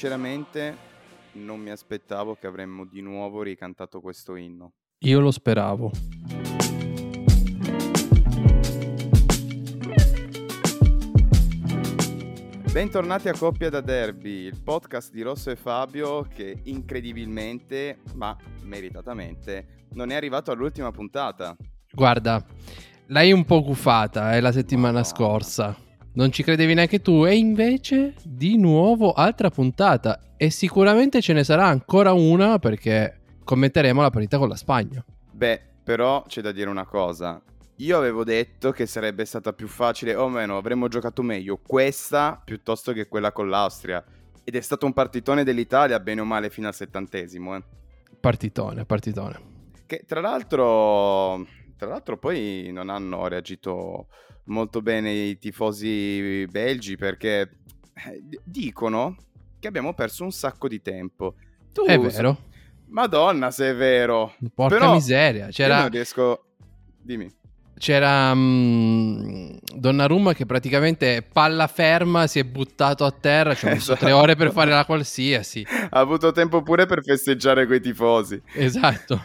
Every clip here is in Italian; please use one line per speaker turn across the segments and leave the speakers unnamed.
sinceramente non mi aspettavo che avremmo di nuovo ricantato questo inno.
Io lo speravo.
Bentornati a Coppia da Derby, il podcast di Rosso e Fabio che incredibilmente, ma meritatamente, non è arrivato all'ultima puntata.
Guarda, l'hai un po' guffata, è eh, la settimana no. scorsa. Non ci credevi neanche tu e invece di nuovo altra puntata e sicuramente ce ne sarà ancora una perché commenteremo la partita con la Spagna.
Beh, però c'è da dire una cosa. Io avevo detto che sarebbe stata più facile, o meno, avremmo giocato meglio questa piuttosto che quella con l'Austria. Ed è stato un partitone dell'Italia, bene o male, fino al settantesimo. Eh.
Partitone, partitone.
Che tra l'altro, tra l'altro poi non hanno reagito molto bene i tifosi belgi perché eh, dicono che abbiamo perso un sacco di tempo.
Tu, è vero.
Madonna, se è vero.
Porca Però miseria. C'era...
Io non riesco... Dimmi
c'era um, Donnarumma che praticamente palla ferma si è buttato a terra, ci ha messo esatto. tre ore per fare la qualsiasi.
Ha avuto tempo pure per festeggiare quei tifosi.
Esatto,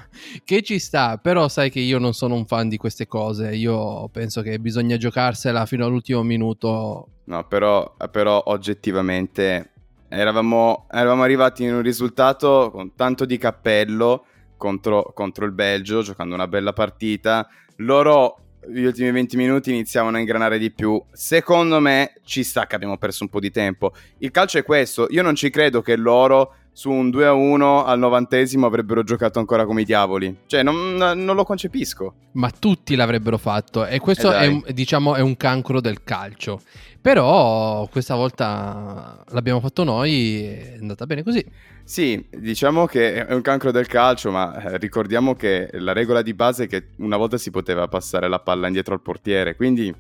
che ci sta, però sai che io non sono un fan di queste cose, io penso che bisogna giocarsela fino all'ultimo minuto.
No, però, però oggettivamente eravamo, eravamo arrivati in un risultato con tanto di cappello contro, contro il Belgio, giocando una bella partita. Loro gli ultimi 20 minuti iniziavano a ingranare di più. Secondo me ci sta che abbiamo perso un po' di tempo. Il calcio è questo, io non ci credo che loro su un 2-1 al novantesimo avrebbero giocato ancora come i diavoli. Cioè, non, non lo concepisco.
Ma tutti l'avrebbero fatto e questo eh è, diciamo, è un cancro del calcio. Però questa volta l'abbiamo fatto noi, è andata bene così.
Sì, diciamo che è un cancro del calcio, ma eh, ricordiamo che la regola di base è che una volta si poteva passare la palla indietro al portiere, quindi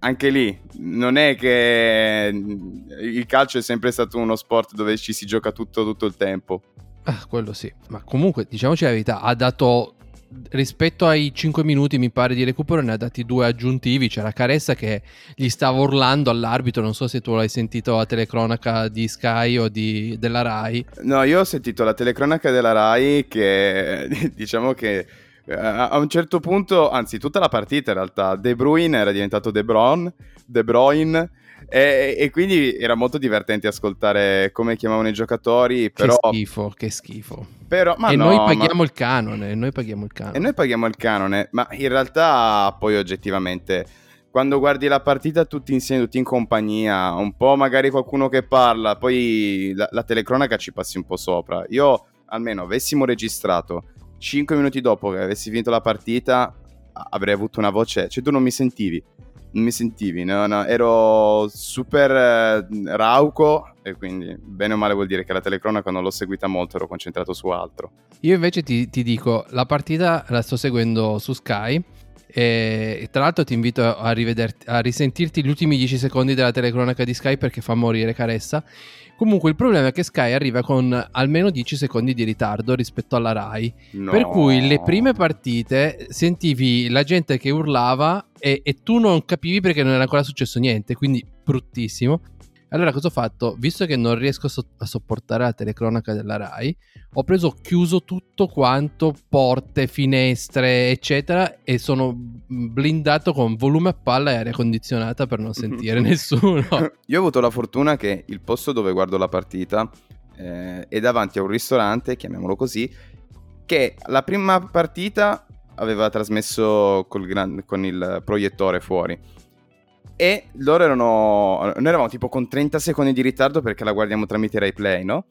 anche lì non è che il calcio è sempre stato uno sport dove ci si gioca tutto tutto il tempo.
Ah, quello sì, ma comunque diciamoci la verità, ha dato rispetto ai 5 minuti mi pare di recupero ne ha dati due aggiuntivi. C'era Caressa che gli stava urlando all'arbitro. Non so se tu l'hai sentito la telecronaca di Sky o di, della Rai.
No io ho sentito la telecronaca della Rai che diciamo che eh, a un certo punto anzi tutta la partita in realtà De Bruyne era diventato De Bruyne De Bruyne e, e, quindi era molto divertente ascoltare come chiamavano i giocatori. Però...
Che schifo, che schifo.
Però,
e
no,
noi paghiamo ma... il canone, noi paghiamo il canone.
E noi paghiamo il canone, ma in realtà poi oggettivamente quando guardi la partita tutti insieme, tutti in compagnia, un po' magari qualcuno che parla, poi la, la telecronaca ci passi un po' sopra. Io almeno avessimo registrato 5 minuti dopo che avessi vinto la partita, avrei avuto una voce, cioè tu non mi sentivi non mi sentivi, no, no, ero super eh, rauco e quindi bene o male vuol dire che la telecronaca non l'ho seguita molto, ero concentrato su altro.
Io invece ti, ti dico, la partita la sto seguendo su Sky e tra l'altro ti invito a, a risentirti gli ultimi 10 secondi della telecronaca di Sky perché fa morire Caressa Comunque il problema è che Sky arriva con almeno 10 secondi di ritardo rispetto alla Rai. No. Per cui le prime partite sentivi la gente che urlava e, e tu non capivi perché non era ancora successo niente, quindi bruttissimo. Allora cosa ho fatto? Visto che non riesco a, so- a, sopportare la telecronaca della RAI, ho preso, chiuso tutto quanto, porte, finestre, eccetera, e sono blindato con volume a palla e aria condizionata per non sentire nessuno.
Io ho avuto la fortuna che il posto dove guardo la partita eh, è davanti a un ristorante, chiamiamolo così, che la prima partita aveva trasmesso gran- con il proiettore fuori e loro erano. Noi eravamo tipo con 30 secondi di ritardo perché la guardiamo tramite RaiPlay, no?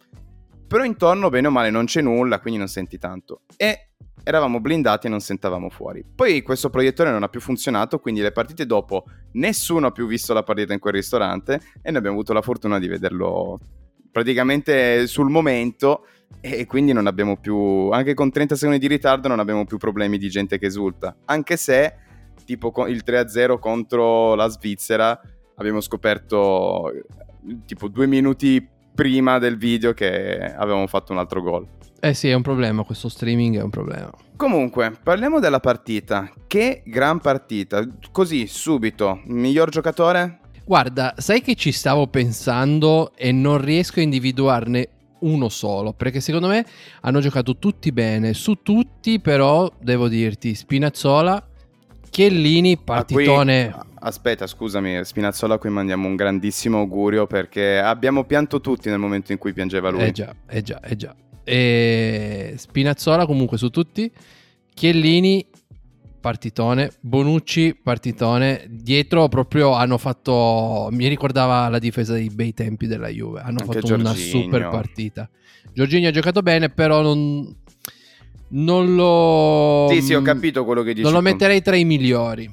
Però intorno, bene o male, non c'è nulla, quindi non senti tanto. E eravamo blindati e non sentavamo fuori. Poi questo proiettore non ha più funzionato, quindi le partite dopo nessuno ha più visto la partita in quel ristorante e noi abbiamo avuto la fortuna di vederlo praticamente sul momento e quindi non abbiamo più, anche con 30 secondi di ritardo non abbiamo più problemi di gente che esulta. Anche se tipo il 3-0 contro la Svizzera, abbiamo scoperto tipo due minuti prima del video che avevamo fatto un altro gol.
Eh sì, è un problema, questo streaming è un problema.
Comunque, parliamo della partita. Che gran partita. Così, subito, miglior giocatore?
Guarda, sai che ci stavo pensando e non riesco a individuarne uno solo, perché secondo me hanno giocato tutti bene, su tutti però devo dirti, Spinazzola, Chiellini, partitone...
Qui, aspetta, scusami, Spinazzola qui mandiamo un grandissimo augurio perché abbiamo pianto tutti nel momento in cui piangeva lui.
Eh già, eh già, eh già. E Spinazzola comunque su tutti, Chiellini partitone. Bonucci, partitone. Dietro proprio hanno fatto. Mi ricordava la difesa dei bei tempi della Juve. Hanno Anche fatto Giorginio. una super partita. Giorginio ha giocato bene, però non. Non lo.
Sì, sì, ho capito quello che dici.
Non lo metterei tra i migliori.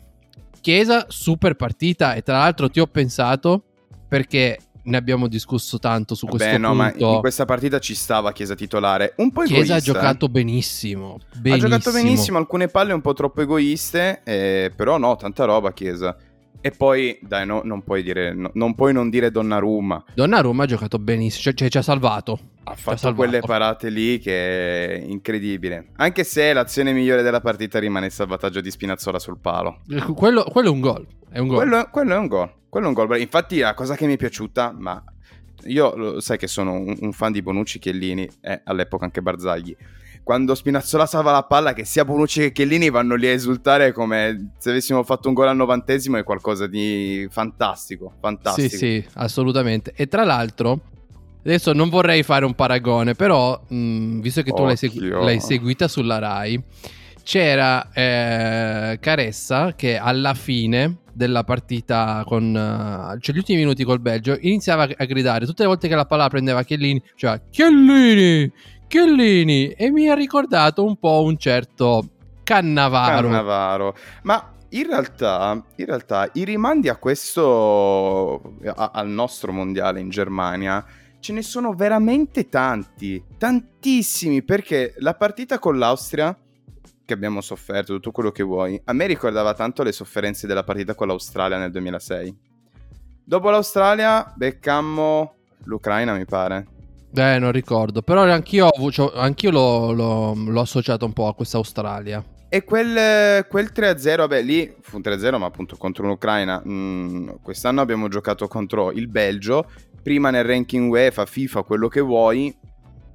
Chiesa, super partita. E tra l'altro ti ho pensato perché ne abbiamo discusso tanto su questo Beh, no, punto.
ma in questa partita ci stava Chiesa titolare. Un po'
Chiesa
egoista.
ha giocato benissimo, benissimo.
Ha giocato benissimo, alcune palle un po' troppo egoiste, eh, però no, tanta roba Chiesa. E poi, dai, no, non, puoi dire, no, non puoi non dire Donnarumma.
Donnarumma ha giocato benissimo, cioè, cioè ci ha salvato.
Ha fatto salvato. quelle parate lì che è incredibile. Anche se l'azione migliore della partita rimane il salvataggio di Spinazzola sul palo.
Quello, quello è un gol. È un gol.
Quello, quello, è un gol. Quello è un gol. Infatti, la cosa che mi è piaciuta, ma io sai che sono un, un fan di Bonucci Chiellini e all'epoca anche Barzagli quando Spinazzola salva la palla, che sia Bonucci che Chiellini vanno lì a esultare come se avessimo fatto un gol al novantesimo, è qualcosa di fantastico, fantastico.
Sì, sì, assolutamente. E tra l'altro, adesso non vorrei fare un paragone, però, mh, mm, visto che tu l'hai, segu- l'hai, seguita sulla RAI, c'era eh, Caressa che alla fine della partita con uh, cioè gli ultimi minuti col Belgio iniziava a gridare tutte le volte che la palla prendeva Chiellini cioè Chiellini Chiellini e mi ha ricordato un po' un certo Cannavaro.
Cannavaro. Ma in realtà, in realtà i rimandi a questo, a, al nostro mondiale in Germania, ce ne sono veramente tanti, tantissimi, perché la partita con l'Austria, che abbiamo sofferto, tutto quello che vuoi, a me ricordava tanto le sofferenze della partita con l'Australia nel 2006. Dopo l'Australia beccammo l'Ucraina, mi pare.
Eh, non ricordo. Però anch'io, cioè, anch'io l'ho, l'ho, l'ho, associato un po' a questa Australia.
E quel, quel 3-0, vabbè, lì fu un 3-0, ma appunto contro l'Ucraina. Mm, quest'anno abbiamo giocato contro il Belgio. Prima nel ranking UEFA, FIFA, quello che vuoi.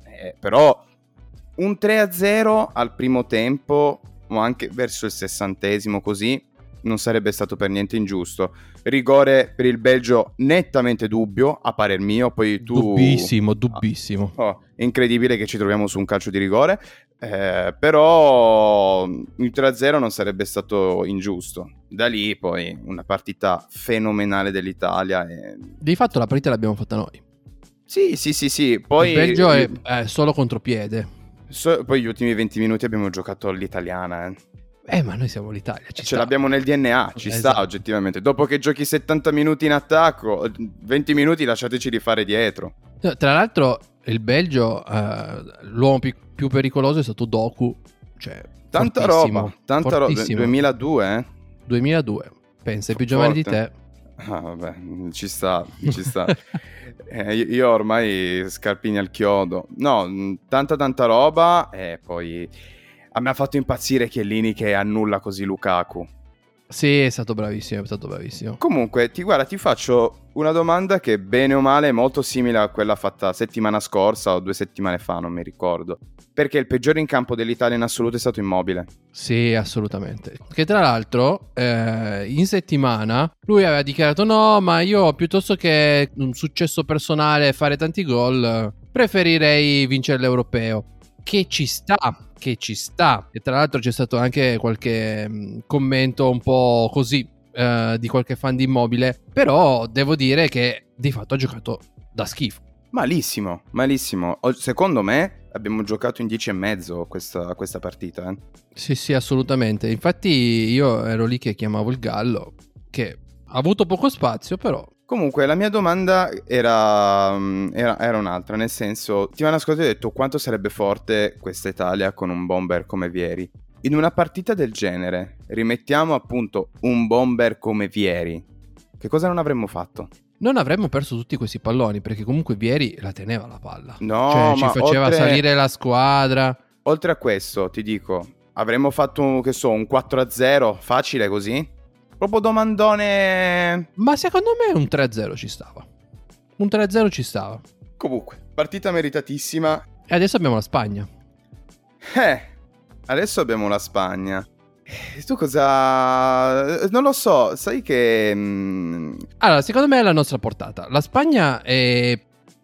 Eh, però un 3-0 al primo tempo, o anche verso il sessantesimo così, non sarebbe stato per niente ingiusto. Rigore per il Belgio nettamente dubbio, a parer mio, poi tu...
Dubbissimo, dubbissimo.
Oh, incredibile che ci troviamo su un calcio di rigore, eh, però il 3-0 non sarebbe stato ingiusto. Da lì poi una partita fenomenale dell'Italia. E...
Di fatto la partita l'abbiamo fatta noi.
Sì, sì, sì, sì. Poi...
Il Belgio è, è solo contropiede.
So, poi gli ultimi 20 minuti abbiamo giocato all'italiana, eh.
Eh, ma noi siamo l'Italia.
Ce sta. l'abbiamo nel DNA, ci esatto. sta oggettivamente. Dopo che giochi 70 minuti in attacco, 20 minuti lasciateci rifare dietro.
Tra l'altro, il Belgio, eh, l'uomo più, più, pericoloso è stato Doku. Cioè,
tanta roba, tanta roba. 2002, eh?
2002. Pensa, è più giovane di te.
Ah, vabbè, ci sta, ci sta. eh, io ormai scarpini al chiodo. No, tanta tanta roba e poi a me ha fatto impazzire Chiellini che annulla così Lukaku.
Sì, è stato bravissimo, è stato bravissimo.
Comunque, ti, guarda, ti faccio una domanda che bene o male è molto simile a quella fatta settimana scorsa o due settimane fa, non mi ricordo. Perché il peggiore in campo dell'Italia in assoluto è stato Immobile.
Sì, assolutamente. Che tra l'altro, eh, in settimana, lui aveva dichiarato no, ma io piuttosto che un successo personale fare tanti gol, preferirei vincere l'Europeo. Che ci sta, che ci sta. E tra l'altro c'è stato anche qualche mm, commento un po' così eh, di qualche fan di immobile. Però devo dire che di fatto ha giocato da schifo.
Malissimo, malissimo. Secondo me abbiamo giocato in 10 e mezzo questa, questa partita. Eh.
Sì, sì, assolutamente. Infatti io ero lì che chiamavo il Gallo, che ha avuto poco spazio, però
Comunque, la mia domanda era, mm, era, era, un'altra, nel senso, ti hanno ascoltato e detto quanto sarebbe forte questa Italia con un bomber come Vieri. In una partita del genere, rimettiamo appunto un bomber come Vieri. Che cosa non avremmo fatto?
Non avremmo perso tutti questi palloni, perché comunque Vieri la teneva la palla.
No,
cioè, ci faceva
oltre,
salire la squadra.
Oltre a questo, ti dico, avremmo fatto, che so, un 4-0 facile così? Proprio domandone.
Ma secondo me un 3-0 ci stava. Un 3-0 ci stava.
Comunque, partita meritatissima.
E adesso abbiamo la Spagna.
Eh, adesso abbiamo la Spagna. Eh, Tu cosa... Non lo so, sai che... mm,
Allora, secondo me è la nostra portata. La Spagna è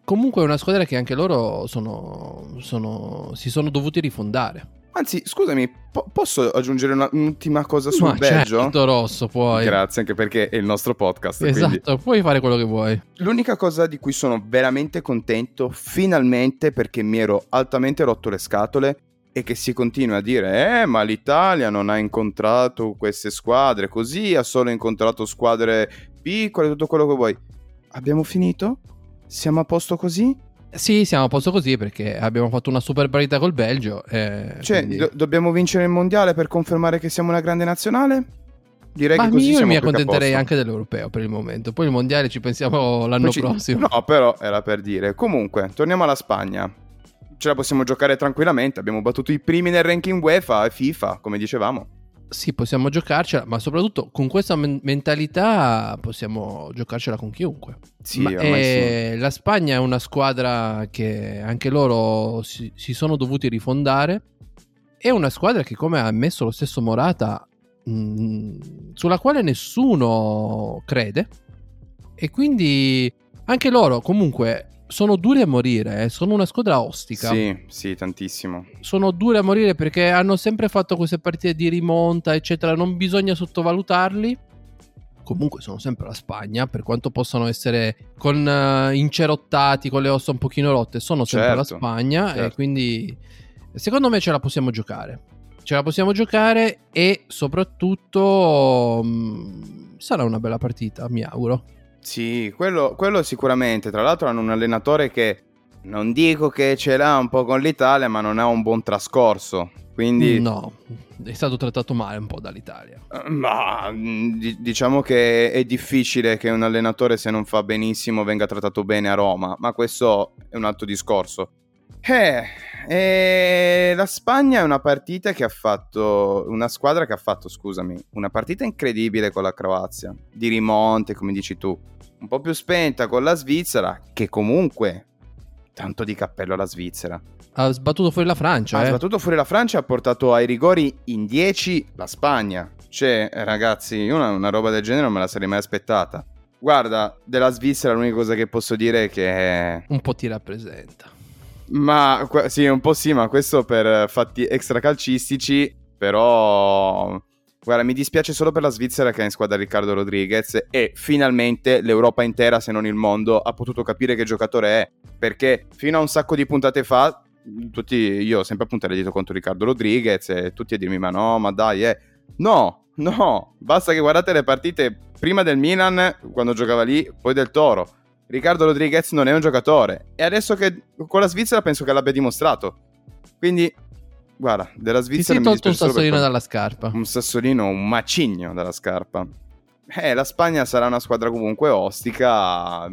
comunque una squadra che anche loro sono, sono- si sono dovuti rifondare.
Anzi, scusami, po- posso aggiungere una- un'ultima cosa sul
Ma
Belgio?
certo, Rosso, puoi.
Grazie, anche perché è il nostro podcast.
Esatto,
Quindi...
puoi fare quello che vuoi.
L'unica cosa di cui sono veramente contento, finalmente, perché mi ero altamente rotto le scatole, è che si continua a dire, eh, ma l'Italia non ha incontrato queste squadre così, ha solo incontrato squadre piccole, tutto quello che vuoi. Abbiamo finito? Siamo a posto così?
Sì, siamo a posto così perché abbiamo fatto una super parità col Belgio. eh,
Cioè,
quindi-
do- dobbiamo vincere il mondiale per confermare che siamo una grande nazionale? Direi
Ma
che così
io
siamo
mi accontenterei anche dell'europeo per il momento. Poi il mondiale ci pensiamo l'anno
ci-
prossimo.
No, però era per dire. Comunque, torniamo alla Spagna. Ce la possiamo giocare tranquillamente. Abbiamo battuto i primi nel ranking UEFA e FIFA, come dicevamo.
Sì, possiamo giocarcela, ma soprattutto con questa men- mentalità possiamo giocarcela con chiunque.
Sì,
Ma, eh, La Spagna è una squadra che anche loro si, si sono dovuti rifondare. È una squadra che, come ha ammesso lo stesso Morata, mh, sulla quale nessuno crede. E quindi anche loro, comunque, sono duri a morire. eh, Sono una squadra ostica.
Sì, sì, tantissimo.
sono dure a morire perché hanno sempre fatto queste partite di rimonta, eccetera. Non bisogna sottovalutarli. Comunque sono sempre la Spagna, per quanto possano essere con eh, incerottati, con le ossa un pochino rotte, sono sempre la
Certo,
Spagna e
certo.
quindi secondo me ce la possiamo giocare. Ce la possiamo giocare e soprattutto mh, sarà una bella partita, mi auguro.
Sì, quello, quello sicuramente. Tra l'altro hanno un allenatore che non dico che ce l'ha un po' con l'Italia, ma non ha un buon trascorso. Quindi,
No, è stato trattato male un po' dall'Italia.
Eh, Ma di- diciamo che è difficile che un allenatore, se non fa benissimo, venga trattato bene a Roma, ma questo è un altro discorso. Eh, eh, la Spagna è una partita che ha fatto, una squadra che ha fatto, scusami, una partita incredibile con la Croazia, di rimonte, come dici tu, un po' più spenta con la Svizzera, che comunque, tanto di cappello alla Svizzera.
Ha sbattuto fuori la Francia,
Ha
eh.
sbattuto fuori la Francia e ha portato ai rigori in 10 la Spagna. Cioè, ragazzi, io una, una roba del genere non me la sarei mai aspettata. Guarda, della Svizzera l'unica cosa che posso dire è che...
un po' ti rappresenta.
Ma sì, un po' sì, ma questo per fatti extracalcistici, però... Guarda, mi dispiace solo per la Svizzera che ha in squadra Riccardo Rodriguez e finalmente l'Europa intera, se non il mondo, ha potuto capire che giocatore è. Perché fino a un sacco di puntate fa, tutti, io sempre puntare il dito contro Riccardo Rodriguez e tutti a dirmi ma no, ma dai, eh. No, no, basta che guardate le partite prima del Milan, quando giocava lì, poi del Toro. Riccardo Rodriguez non è un giocatore e adesso che con la Svizzera penso che l'abbia dimostrato. Quindi, guarda, della
Ti
Svizzera
sei
mi
tolto un sassolino dalla scarpa.
un sassolino, un macigno dalla scarpa. Eh, la Spagna sarà una squadra comunque ostica.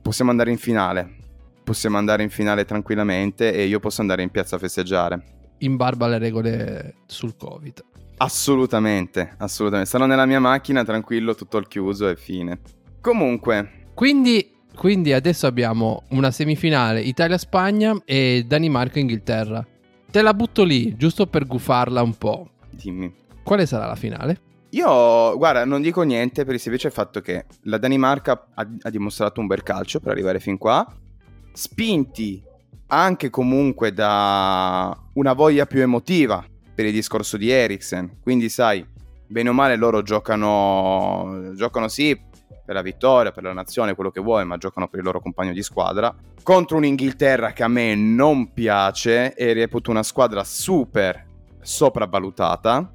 Possiamo andare in finale. Possiamo andare in finale tranquillamente e io posso andare in piazza a festeggiare.
In barba alle regole sul Covid.
Assolutamente, assolutamente. Sarò nella mia macchina tranquillo, tutto al chiuso e fine. Comunque,
Quindi, quindi adesso abbiamo una semifinale Italia-Spagna e Danimarca-Inghilterra. Te la butto lì, giusto per gufarla un po'.
dimmi.
Quale sarà la finale?
Io, guarda, non dico niente per il semplice fatto che la Danimarca ha, ha dimostrato un bel calcio per arrivare fin qua, spinti anche comunque da una voglia più emotiva per il discorso di Eriksen. Quindi, sai, bene o male loro giocano, giocano sì per la vittoria, per la nazione, quello che vuoi, ma giocano per il loro compagno di squadra. Contro un'Inghilterra che a me non piace e reputo una squadra super sopravvalutata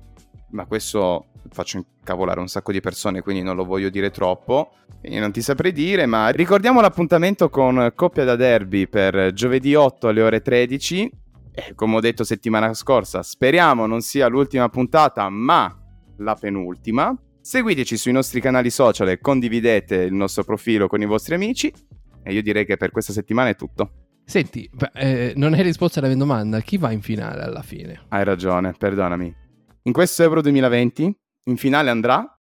ma questo faccio incavolare un sacco di persone, quindi non lo voglio dire troppo. Quindi non ti saprei dire, ma ricordiamo l'appuntamento con Coppia da Derby per giovedì 8 alle ore 13. E come ho detto settimana scorsa, speriamo non sia l'ultima puntata, ma la penultima. Seguiteci sui nostri canali social e condividete il nostro profilo con i vostri amici. E io direi che per questa settimana è tutto.
Senti, eh, non hai risposto alla mia domanda. Chi va in finale alla fine?
Hai ragione, perdonami. In questo Euro 2020, in finale andrà